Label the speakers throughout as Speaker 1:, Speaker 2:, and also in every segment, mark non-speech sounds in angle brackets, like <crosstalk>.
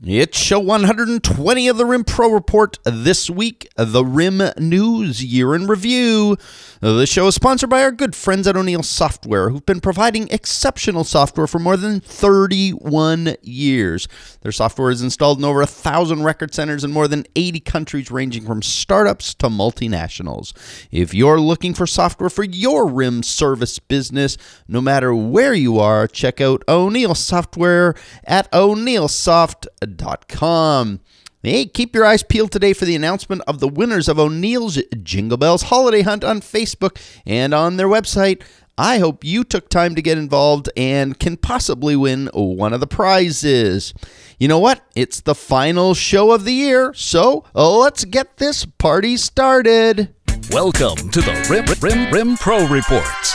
Speaker 1: It's show 120 of the RIM Pro Report. This week, the RIM News Year in Review. The show is sponsored by our good friends at O'Neil Software, who've been providing exceptional software for more than 31 years. Their software is installed in over a thousand record centers in more than 80 countries, ranging from startups to multinationals. If you're looking for software for your RIM service business, no matter where you are, check out O'Neil Software at oneilsoft.com. Hey, keep your eyes peeled today for the announcement of the winners of O'Neil's Jingle Bells Holiday Hunt on Facebook and on their website. I hope you took time to get involved and can possibly win one of the prizes. You know what? It's the final show of the year, so let's get this party started.
Speaker 2: Welcome to the Rim, Rim, Rim Pro Reports,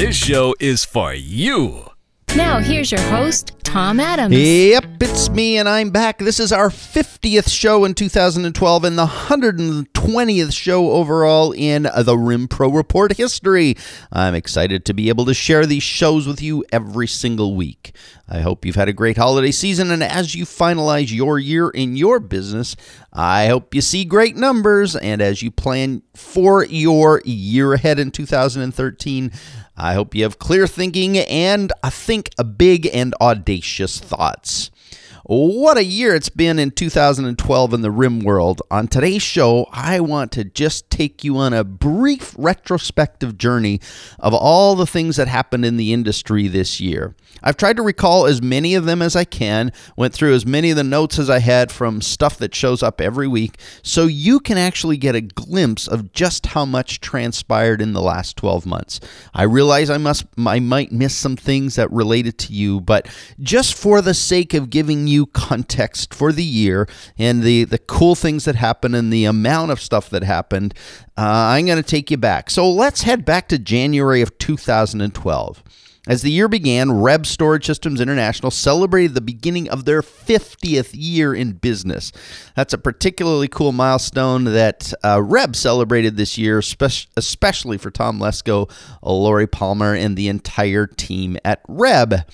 Speaker 2: This show is for you.
Speaker 3: Now, here's your host, Tom Adams.
Speaker 1: Yep, it's me, and I'm back. This is our 50th show in 2012 and the 120th show overall in the RIM Pro Report history. I'm excited to be able to share these shows with you every single week. I hope you've had a great holiday season, and as you finalize your year in your business, I hope you see great numbers. And as you plan for your year ahead in 2013, I hope you have clear thinking and I think big and audacious thoughts. What a year it's been in 2012 in the RIM world. On today's show, I want to just take you on a brief retrospective journey of all the things that happened in the industry this year. I've tried to recall as many of them as I can, went through as many of the notes as I had from stuff that shows up every week, so you can actually get a glimpse of just how much transpired in the last 12 months. I realize I must I might miss some things that related to you, but just for the sake of giving you context for the year and the the cool things that happened and the amount of stuff that happened, uh, I'm going to take you back. So let's head back to January of 2012. As the year began, Reb Storage Systems International celebrated the beginning of their 50th year in business. That's a particularly cool milestone that uh, Reb celebrated this year, spec- especially for Tom Lesko, Lori Palmer, and the entire team at Reb.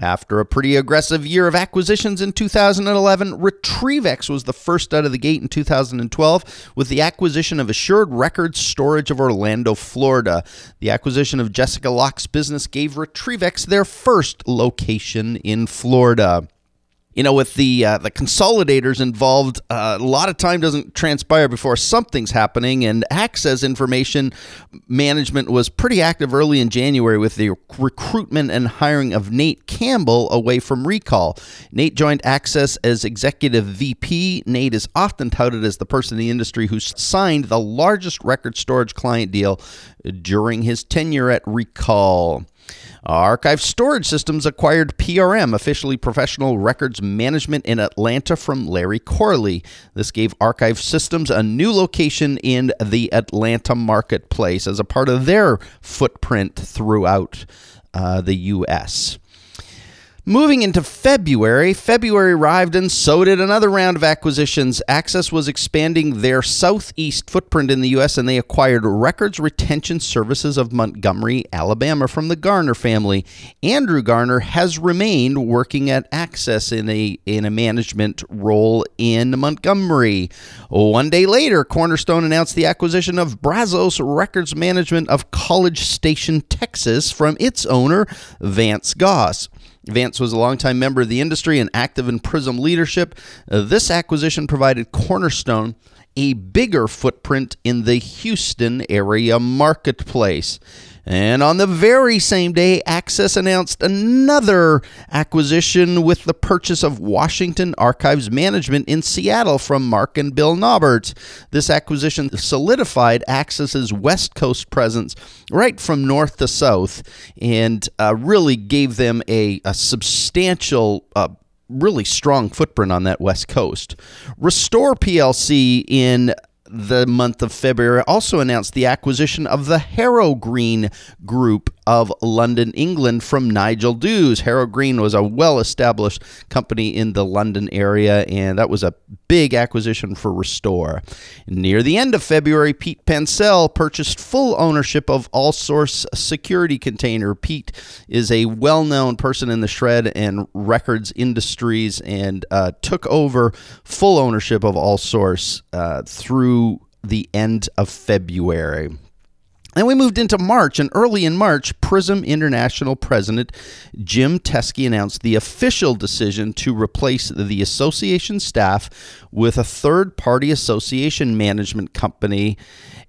Speaker 1: After a pretty aggressive year of acquisitions in 2011, Retrievex was the first out of the gate in 2012 with the acquisition of Assured Records Storage of Orlando, Florida. The acquisition of Jessica Locke's business gave Retrievex their first location in Florida you know, with the uh, the consolidators involved, uh, a lot of time doesn't transpire before something's happening. And Access Information Management was pretty active early in January with the recruitment and hiring of Nate Campbell away from Recall. Nate joined Access as executive VP. Nate is often touted as the person in the industry who signed the largest record storage client deal during his tenure at Recall. Archive Storage Systems acquired PRM, officially Professional Records Management in Atlanta, from Larry Corley. This gave Archive Systems a new location in the Atlanta marketplace as a part of their footprint throughout uh, the U.S. Moving into February, February arrived and so did another round of acquisitions. Access was expanding their southeast footprint in the U.S. and they acquired Records Retention Services of Montgomery, Alabama from the Garner family. Andrew Garner has remained working at Access in a, in a management role in Montgomery. One day later, Cornerstone announced the acquisition of Brazos Records Management of College Station, Texas from its owner, Vance Goss. Vance was a longtime member of the industry and active in Prism leadership. Uh, this acquisition provided Cornerstone a bigger footprint in the Houston area marketplace. And on the very same day, Access announced another acquisition with the purchase of Washington Archives Management in Seattle from Mark and Bill Nobbert. This acquisition solidified Access's West Coast presence right from north to south and uh, really gave them a, a substantial uh, really strong footprint on that west coast. Restore PLC in the month of February also announced the acquisition of the Harrow Green Group of London, England from Nigel Dews. Harrow Green was a well established company in the London area, and that was a big acquisition for Restore. Near the end of February, Pete Pancel purchased full ownership of All Source Security Container. Pete is a well known person in the shred and records industries and uh, took over full ownership of All Source uh, through the end of February. Then we moved into March, and early in March, Prism International president Jim Teskey announced the official decision to replace the association staff with a third party association management company.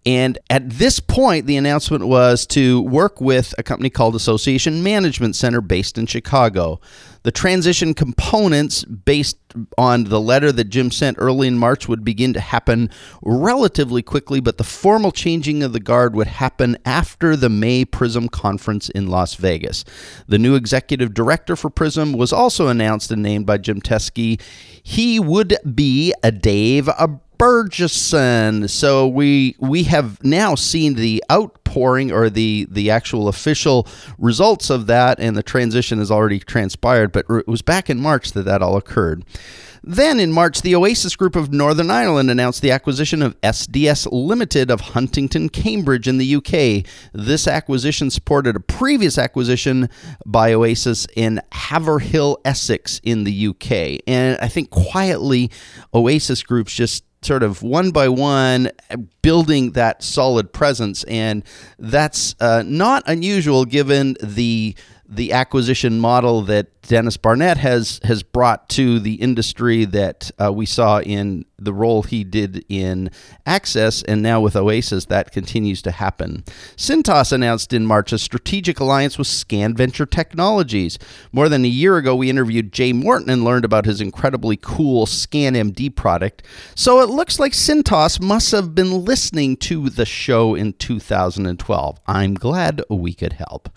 Speaker 1: And at this point, the announcement was to work with a company called Association Management Center based in Chicago. The transition components based on the letter that Jim sent early in March would begin to happen relatively quickly, but the formal changing of the guard would happen after the May Prism conference in Las Vegas. The new executive director for Prism was also announced and named by Jim Teskey. He would be a Dave Bergeson. So we we have now seen the outpouring or the the actual official results of that, and the transition has already transpired. But it was back in March that that all occurred. Then in March, the Oasis Group of Northern Ireland announced the acquisition of SDS Limited of Huntingdon, Cambridge in the UK. This acquisition supported a previous acquisition by Oasis in Haverhill, Essex in the UK. And I think quietly, Oasis Group's just sort of one by one building that solid presence. And that's uh, not unusual given the the acquisition model that Dennis Barnett has has brought to the industry that uh, we saw in the role he did in Access, and now with Oasis, that continues to happen. Cintas announced in March a strategic alliance with Scan Venture Technologies. More than a year ago, we interviewed Jay Morton and learned about his incredibly cool ScanMD product. So it looks like Cintas must have been listening to the show in 2012. I'm glad we could help.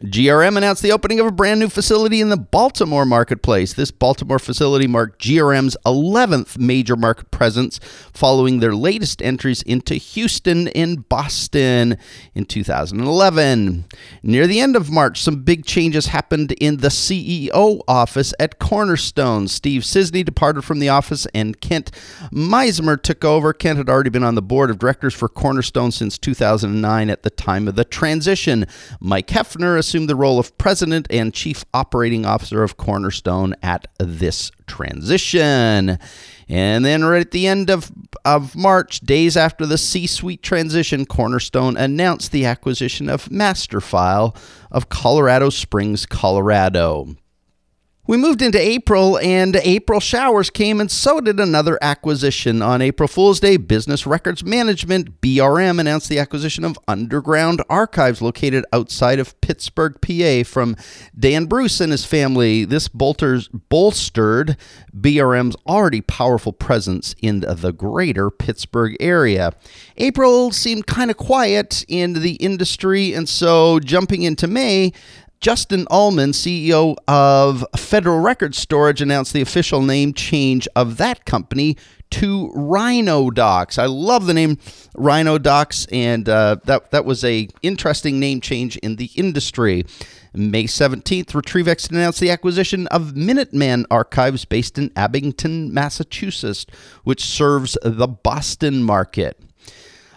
Speaker 1: GRM announced the opening of a brand new facility in the Baltimore marketplace. This Baltimore facility marked GRM's 11th major market presence following their latest entries into Houston and Boston in 2011. Near the end of March, some big changes happened in the CEO office at Cornerstone. Steve Sisney departed from the office and Kent Meismer took over. Kent had already been on the board of directors for Cornerstone since 2009 at the time of the transition. Mike Hefner the role of president and chief operating officer of Cornerstone at this transition. And then, right at the end of, of March, days after the C suite transition, Cornerstone announced the acquisition of Masterfile of Colorado Springs, Colorado. We moved into April, and April showers came, and so did another acquisition. On April Fool's Day, Business Records Management, BRM, announced the acquisition of Underground Archives located outside of Pittsburgh, PA, from Dan Bruce and his family. This bolsters, bolstered BRM's already powerful presence in the greater Pittsburgh area. April seemed kind of quiet in the industry, and so jumping into May, Justin Ullman, CEO of Federal Record Storage, announced the official name change of that company to Rhino Docs. I love the name Rhino Docs, and uh, that that was a interesting name change in the industry. May 17th, Retrievex announced the acquisition of Minuteman Archives based in Abington, Massachusetts, which serves the Boston market.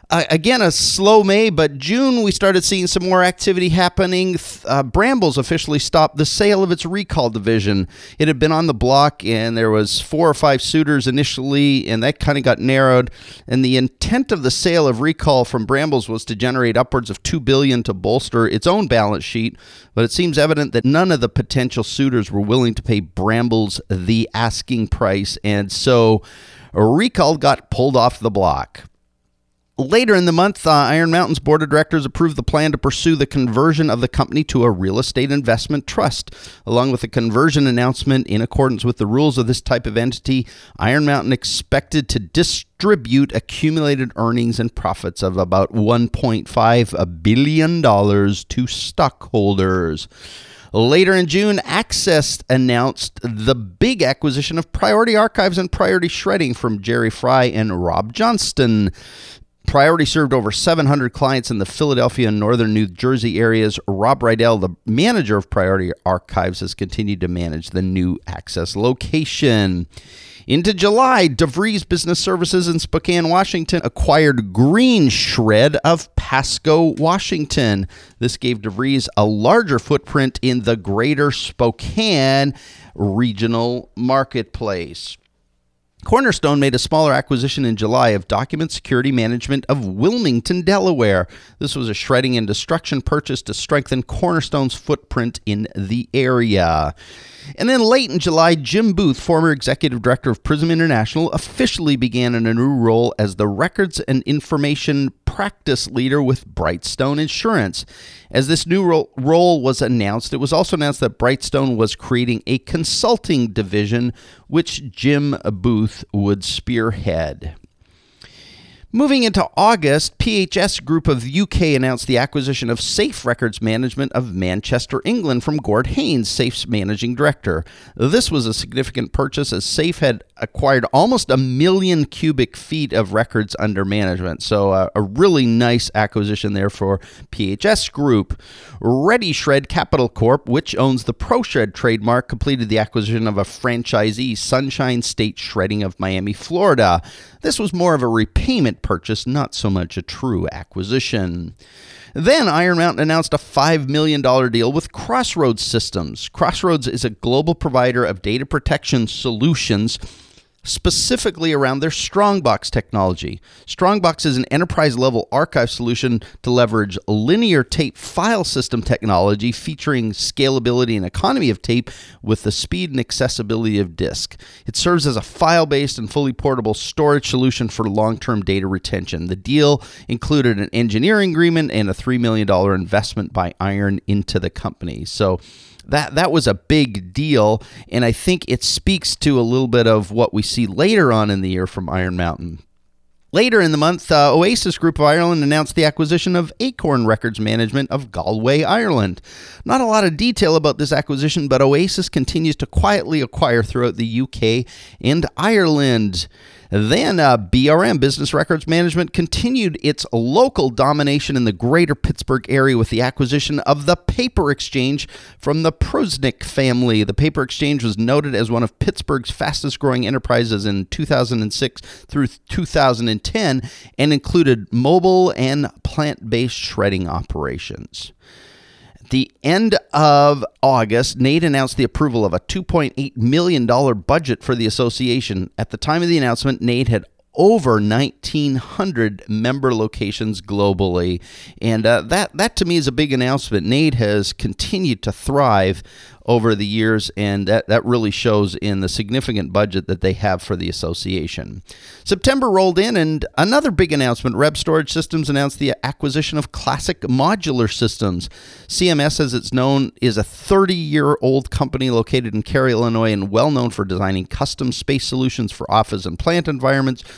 Speaker 1: Uh, again, a slow May, but June we started seeing some more activity happening. Uh, Brambles officially stopped the sale of its recall division. It had been on the block, and there was four or five suitors initially, and that kind of got narrowed. And the intent of the sale of recall from Brambles was to generate upwards of two billion to bolster its own balance sheet. But it seems evident that none of the potential suitors were willing to pay Brambles the asking price, and so recall got pulled off the block. Later in the month, uh, Iron Mountain's board of directors approved the plan to pursue the conversion of the company to a real estate investment trust. Along with the conversion announcement, in accordance with the rules of this type of entity, Iron Mountain expected to distribute accumulated earnings and profits of about $1.5 billion to stockholders. Later in June, Access announced the big acquisition of Priority Archives and Priority Shredding from Jerry Fry and Rob Johnston. Priority served over 700 clients in the Philadelphia and northern New Jersey areas. Rob Rydell, the manager of Priority Archives, has continued to manage the new Access location. Into July, DeVries Business Services in Spokane, Washington acquired Green Shred of Pasco, Washington. This gave DeVries a larger footprint in the greater Spokane regional marketplace. Cornerstone made a smaller acquisition in July of Document Security Management of Wilmington, Delaware. This was a shredding and destruction purchase to strengthen Cornerstone's footprint in the area. And then late in July, Jim Booth, former executive director of Prism International, officially began in a new role as the Records and Information Practice Leader with Brightstone Insurance. As this new ro- role was announced, it was also announced that Brightstone was creating a consulting division, which Jim Booth would spearhead. Moving into August, PHS Group of UK announced the acquisition of Safe Records Management of Manchester, England from Gord Haynes, Safe's managing director. This was a significant purchase as Safe had acquired almost a million cubic feet of records under management. So, uh, a really nice acquisition there for PHS Group. Redishred Capital Corp, which owns the ProShred trademark, completed the acquisition of a franchisee, Sunshine State Shredding of Miami, Florida. This was more of a repayment purchase, not so much a true acquisition. Then Iron Mountain announced a $5 million deal with Crossroads Systems. Crossroads is a global provider of data protection solutions specifically around their Strongbox technology. Strongbox is an enterprise level archive solution to leverage linear tape file system technology featuring scalability and economy of tape with the speed and accessibility of disk. It serves as a file based and fully portable storage solution for long term data retention. The deal included an engineering agreement and a $3 million investment by Iron into the company. So, that that was a big deal, and I think it speaks to a little bit of what we see later on in the year from Iron Mountain. Later in the month, uh, Oasis Group of Ireland announced the acquisition of Acorn Records Management of Galway, Ireland. Not a lot of detail about this acquisition, but Oasis continues to quietly acquire throughout the UK and Ireland. Then uh, BRM Business Records Management continued its local domination in the greater Pittsburgh area with the acquisition of the Paper Exchange from the Prusnick family. The Paper Exchange was noted as one of Pittsburgh's fastest growing enterprises in 2006 through 2010 and included mobile and plant based shredding operations the end of August, NAID announced the approval of a $2.8 million budget for the association. At the time of the announcement, NAID had over 1,900 member locations globally. And uh, that, that to me is a big announcement. NAID has continued to thrive over the years, and that, that really shows in the significant budget that they have for the association. September rolled in, and another big announcement Reb Storage Systems announced the acquisition of Classic Modular Systems. CMS, as it's known, is a 30 year old company located in Cary, Illinois, and well known for designing custom space solutions for office and plant environments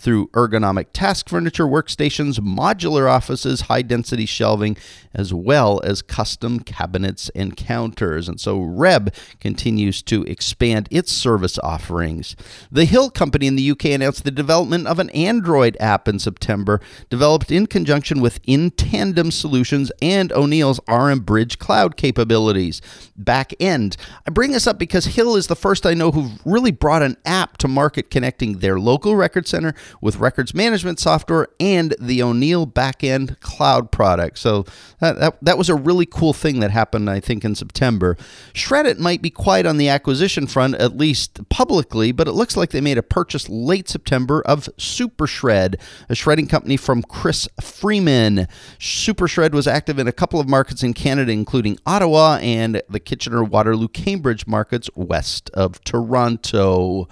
Speaker 1: through ergonomic task furniture, workstations, modular offices, high density shelving, as well as custom cabinets and counters. And so Reb continues to expand its service offerings. The Hill Company in the UK announced the development of an Android app in September, developed in conjunction with In Tandem Solutions and O'Neil's RM Bridge cloud capabilities. Back end. I bring this up because Hill is the first I know who've really brought an app to market connecting their local record center with records management software and the O'Neil backend cloud product. So that, that, that was a really cool thing that happened, I think, in September. Shred-it might be quiet on the acquisition front, at least publicly, but it looks like they made a purchase late September of Super Shred, a shredding company from Chris Freeman. Super Shred was active in a couple of markets in Canada, including Ottawa and the Kitchener, Waterloo, Cambridge markets west of Toronto.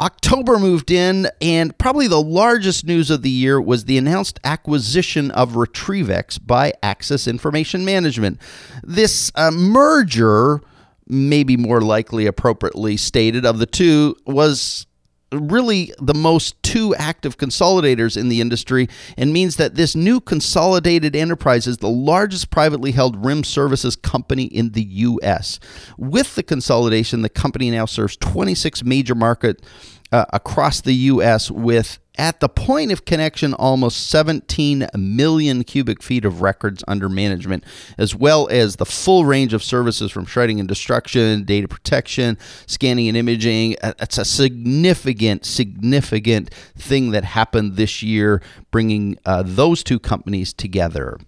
Speaker 1: October moved in, and probably the largest news of the year was the announced acquisition of Retrievex by Access Information Management. This uh, merger maybe more likely appropriately stated of the two was really the most two active consolidators in the industry and means that this new consolidated enterprise is the largest privately held rim services company in the US. With the consolidation, the company now serves 26 major markets uh, across the US with at the point of connection, almost 17 million cubic feet of records under management, as well as the full range of services from shredding and destruction, data protection, scanning and imaging. Uh, it's a significant, significant thing that happened this year, bringing uh, those two companies together.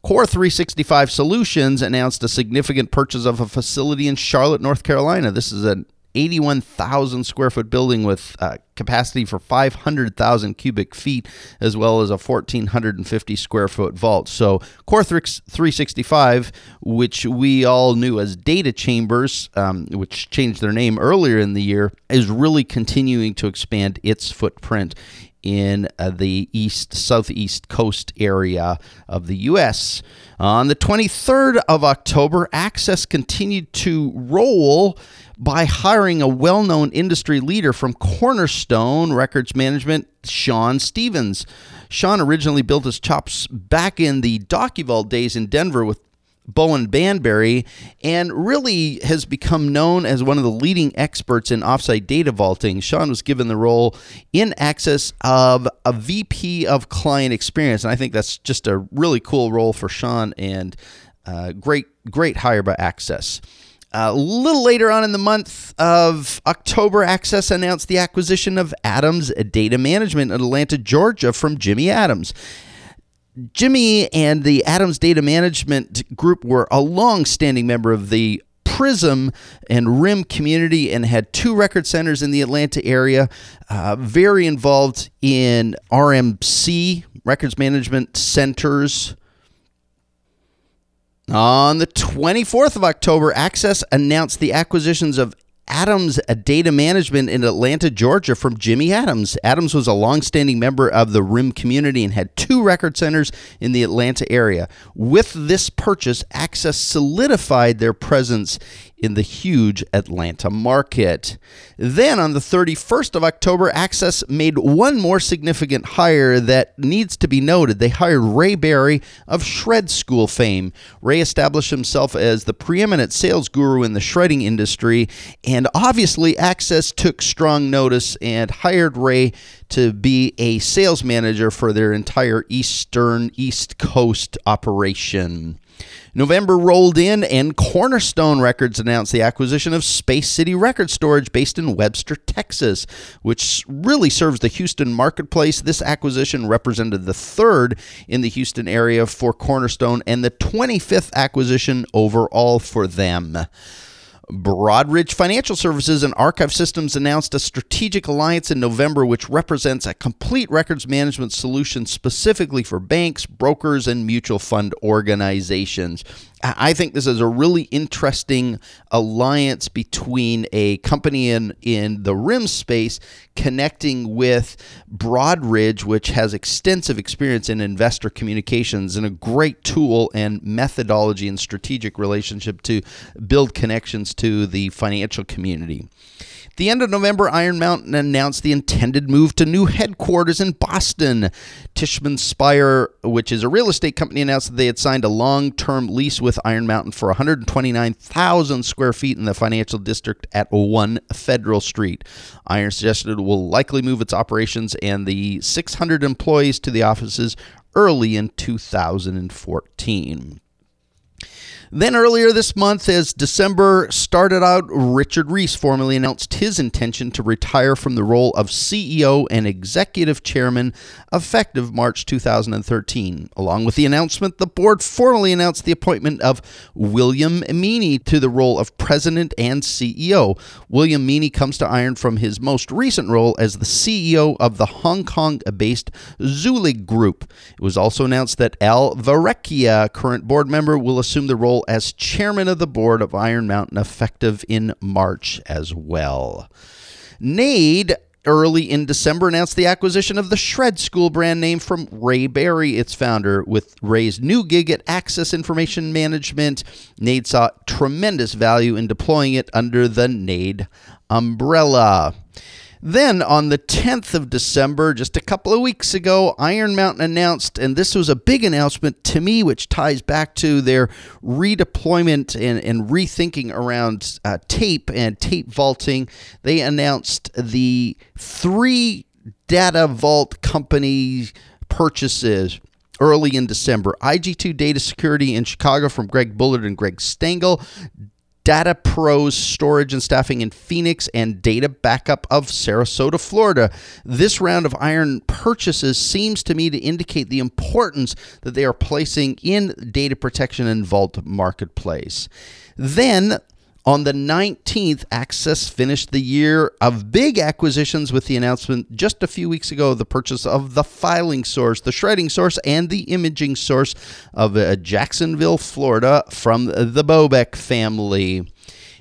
Speaker 1: Core 365 Solutions announced a significant purchase of a facility in Charlotte, North Carolina. This is an 81,000 square foot building with uh, capacity for 500,000 cubic feet, as well as a 1,450 square foot vault. So, Core 365, which we all knew as Data Chambers, um, which changed their name earlier in the year, is really continuing to expand its footprint in uh, the east southeast coast area of the U.S. On the 23rd of October, Access continued to roll by hiring a well known industry leader from Cornerstone Stone, records Management, Sean Stevens. Sean originally built his chops back in the DocuVault days in Denver with Bowen Banbury and really has become known as one of the leading experts in offsite data vaulting. Sean was given the role in Access of a VP of client experience, and I think that's just a really cool role for Sean and uh, great, great hire by Access. A little later on in the month of October, Access announced the acquisition of Adams Data Management in Atlanta, Georgia from Jimmy Adams. Jimmy and the Adams Data Management Group were a long standing member of the Prism and RIM community and had two record centers in the Atlanta area. Uh, very involved in RMC, Records Management Centers. On the 24th of October, Access announced the acquisitions of Adams Data Management in Atlanta, Georgia from Jimmy Adams. Adams was a longstanding member of the RIM community and had two record centers in the Atlanta area. With this purchase, Access solidified their presence in the huge Atlanta market. Then on the 31st of October, Access made one more significant hire that needs to be noted. They hired Ray Barry of Shred School fame. Ray established himself as the preeminent sales guru in the shredding industry, and obviously, Access took strong notice and hired Ray to be a sales manager for their entire Eastern East Coast operation. November rolled in, and Cornerstone Records announced the acquisition of Space City Record Storage based in Webster, Texas, which really serves the Houston marketplace. This acquisition represented the third in the Houston area for Cornerstone and the 25th acquisition overall for them. Broadridge Financial Services and Archive Systems announced a strategic alliance in November, which represents a complete records management solution specifically for banks, brokers, and mutual fund organizations. I think this is a really interesting alliance between a company in, in the RIM space connecting with Broadridge, which has extensive experience in investor communications and a great tool and methodology and strategic relationship to build connections to the financial community the end of November, Iron Mountain announced the intended move to new headquarters in Boston. Tishman Speyer, which is a real estate company, announced that they had signed a long term lease with Iron Mountain for 129,000 square feet in the financial district at 1 Federal Street. Iron suggested it will likely move its operations and the 600 employees to the offices early in 2014. Then earlier this month, as December started out, Richard Reese formally announced his intention to retire from the role of CEO and executive chairman effective March 2013. Along with the announcement, the board formally announced the appointment of William Meaney to the role of president and CEO. William Meaney comes to Iron from his most recent role as the CEO of the Hong Kong based Zuellig Group. It was also announced that Al Verrecchia, current board member, will assume the role role as chairman of the board of Iron Mountain effective in March as well. NAID early in December announced the acquisition of the Shred School brand name from Ray Barry, its founder. With Ray's new gig at Access Information Management, NAID saw tremendous value in deploying it under the NAID umbrella. Then on the 10th of December, just a couple of weeks ago, Iron Mountain announced, and this was a big announcement to me, which ties back to their redeployment and, and rethinking around uh, tape and tape vaulting. They announced the three data vault company purchases early in December. IG2 Data Security in Chicago from Greg Bullard and Greg Stengel. Data Pros storage and staffing in Phoenix, and data backup of Sarasota, Florida. This round of iron purchases seems to me to indicate the importance that they are placing in data protection and vault marketplace. Then on the 19th, Access finished the year of big acquisitions with the announcement just a few weeks ago of the purchase of the filing source, the shredding source, and the imaging source of uh, Jacksonville, Florida from the Bobek family.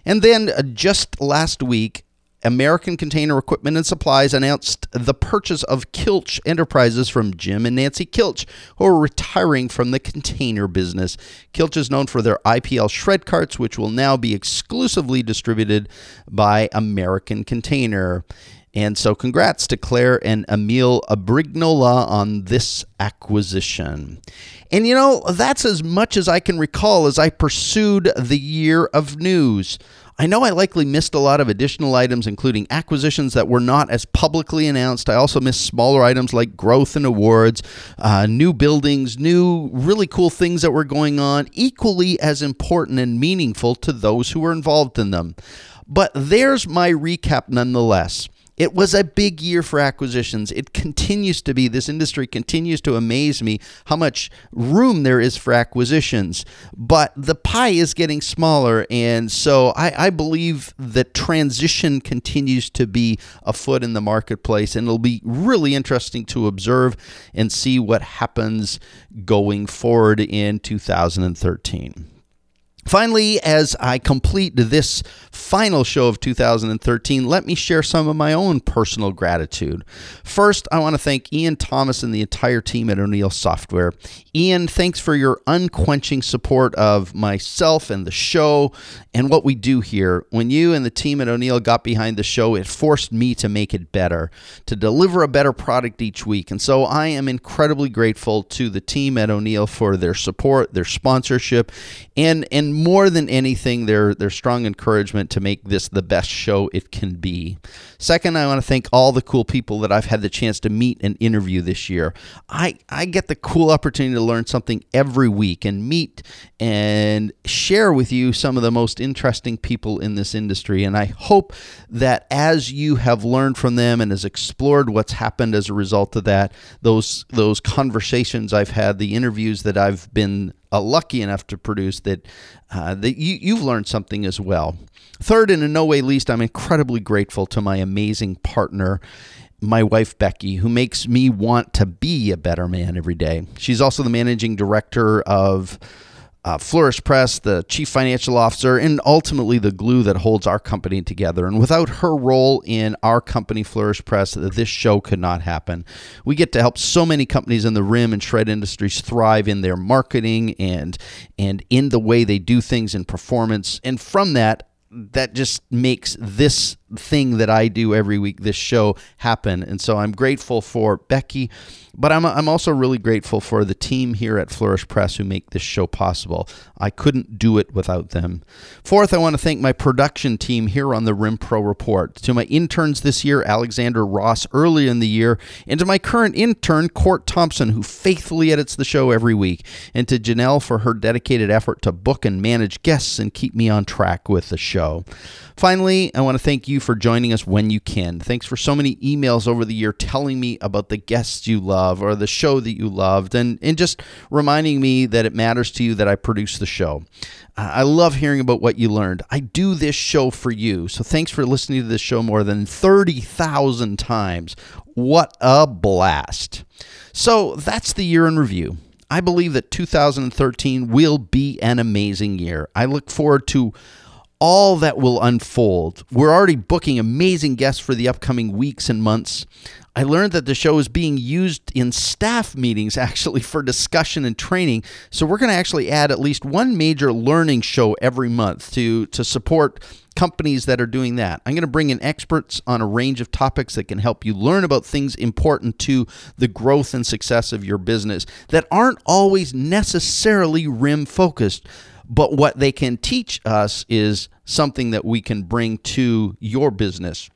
Speaker 1: And then uh, just last week, American Container Equipment and Supplies announced the purchase of Kilch Enterprises from Jim and Nancy Kilch, who are retiring from the container business. Kilch is known for their IPL shred carts, which will now be exclusively distributed by American Container. And so, congrats to Claire and Emil Abrignola on this acquisition. And you know, that's as much as I can recall as I pursued the year of news. I know I likely missed a lot of additional items, including acquisitions that were not as publicly announced. I also missed smaller items like growth and awards, uh, new buildings, new really cool things that were going on, equally as important and meaningful to those who were involved in them. But there's my recap nonetheless. It was a big year for acquisitions. It continues to be. This industry continues to amaze me how much room there is for acquisitions. But the pie is getting smaller. And so I, I believe the transition continues to be afoot in the marketplace. And it'll be really interesting to observe and see what happens going forward in 2013. Finally, as I complete this final show of 2013, let me share some of my own personal gratitude. First, I want to thank Ian Thomas and the entire team at O'Neil Software. Ian, thanks for your unquenching support of myself and the show and what we do here. When you and the team at O'Neil got behind the show, it forced me to make it better, to deliver a better product each week. And so I am incredibly grateful to the team at O'Neil for their support, their sponsorship, and and more than anything, their their strong encouragement to make this the best show it can be. Second, I want to thank all the cool people that I've had the chance to meet and interview this year. I I get the cool opportunity to learn something every week and meet and share with you some of the most interesting people in this industry. And I hope that as you have learned from them and has explored what's happened as a result of that, those those conversations I've had, the interviews that I've been uh, lucky enough to produce that uh, that you, you've learned something as well. Third, and in no way least, I'm incredibly grateful to my amazing partner, my wife Becky, who makes me want to be a better man every day. She's also the managing director of uh, Flourish Press, the chief financial officer, and ultimately the glue that holds our company together. And without her role in our company, Flourish Press, this show could not happen. We get to help so many companies in the rim and shred industries thrive in their marketing and and in the way they do things in performance. And from that, that just makes this thing that I do every week, this show, happen. And so I'm grateful for Becky, but I'm, I'm also really grateful for the team here at Flourish Press who make this show possible. I couldn't do it without them. Fourth, I want to thank my production team here on the Rim Pro Report. To my interns this year, Alexander Ross, early in the year, and to my current intern, Court Thompson, who faithfully edits the show every week, and to Janelle for her dedicated effort to book and manage guests and keep me on track with the show. Finally, I want to thank you for joining us when you can. Thanks for so many emails over the year telling me about the guests you love or the show that you loved and, and just reminding me that it matters to you that I produce the show. I love hearing about what you learned. I do this show for you. So thanks for listening to this show more than 30,000 times. What a blast. So that's the year in review. I believe that 2013 will be an amazing year. I look forward to all that will unfold. We're already booking amazing guests for the upcoming weeks and months. I learned that the show is being used in staff meetings <laughs> actually for discussion and training. So we're going to actually add at least one major learning show every month to to support companies that are doing that. I'm going to bring in experts on a range of topics that can help you learn about things important to the growth and success of your business that aren't always necessarily rim focused. But what they can teach us is something that we can bring to your business.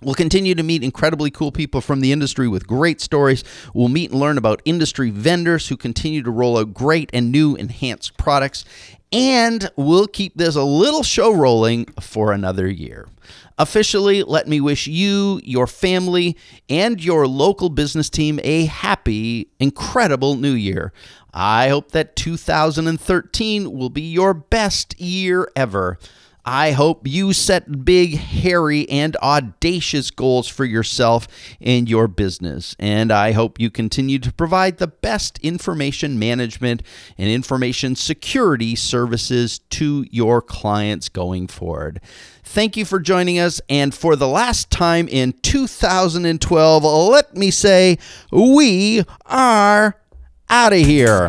Speaker 1: We'll continue to meet incredibly cool people from the industry with great stories. We'll meet and learn about industry vendors who continue to roll out great and new enhanced products. And we'll keep this a little show rolling for another year. Officially, let me wish you, your family, and your local business team a happy, incredible new year. I hope that 2013 will be your best year ever. I hope you set big, hairy, and audacious goals for yourself and your business. And I hope you continue to provide the best information management and information security services to your clients going forward. Thank you for joining us. And for the last time in 2012, let me say, we are out of here.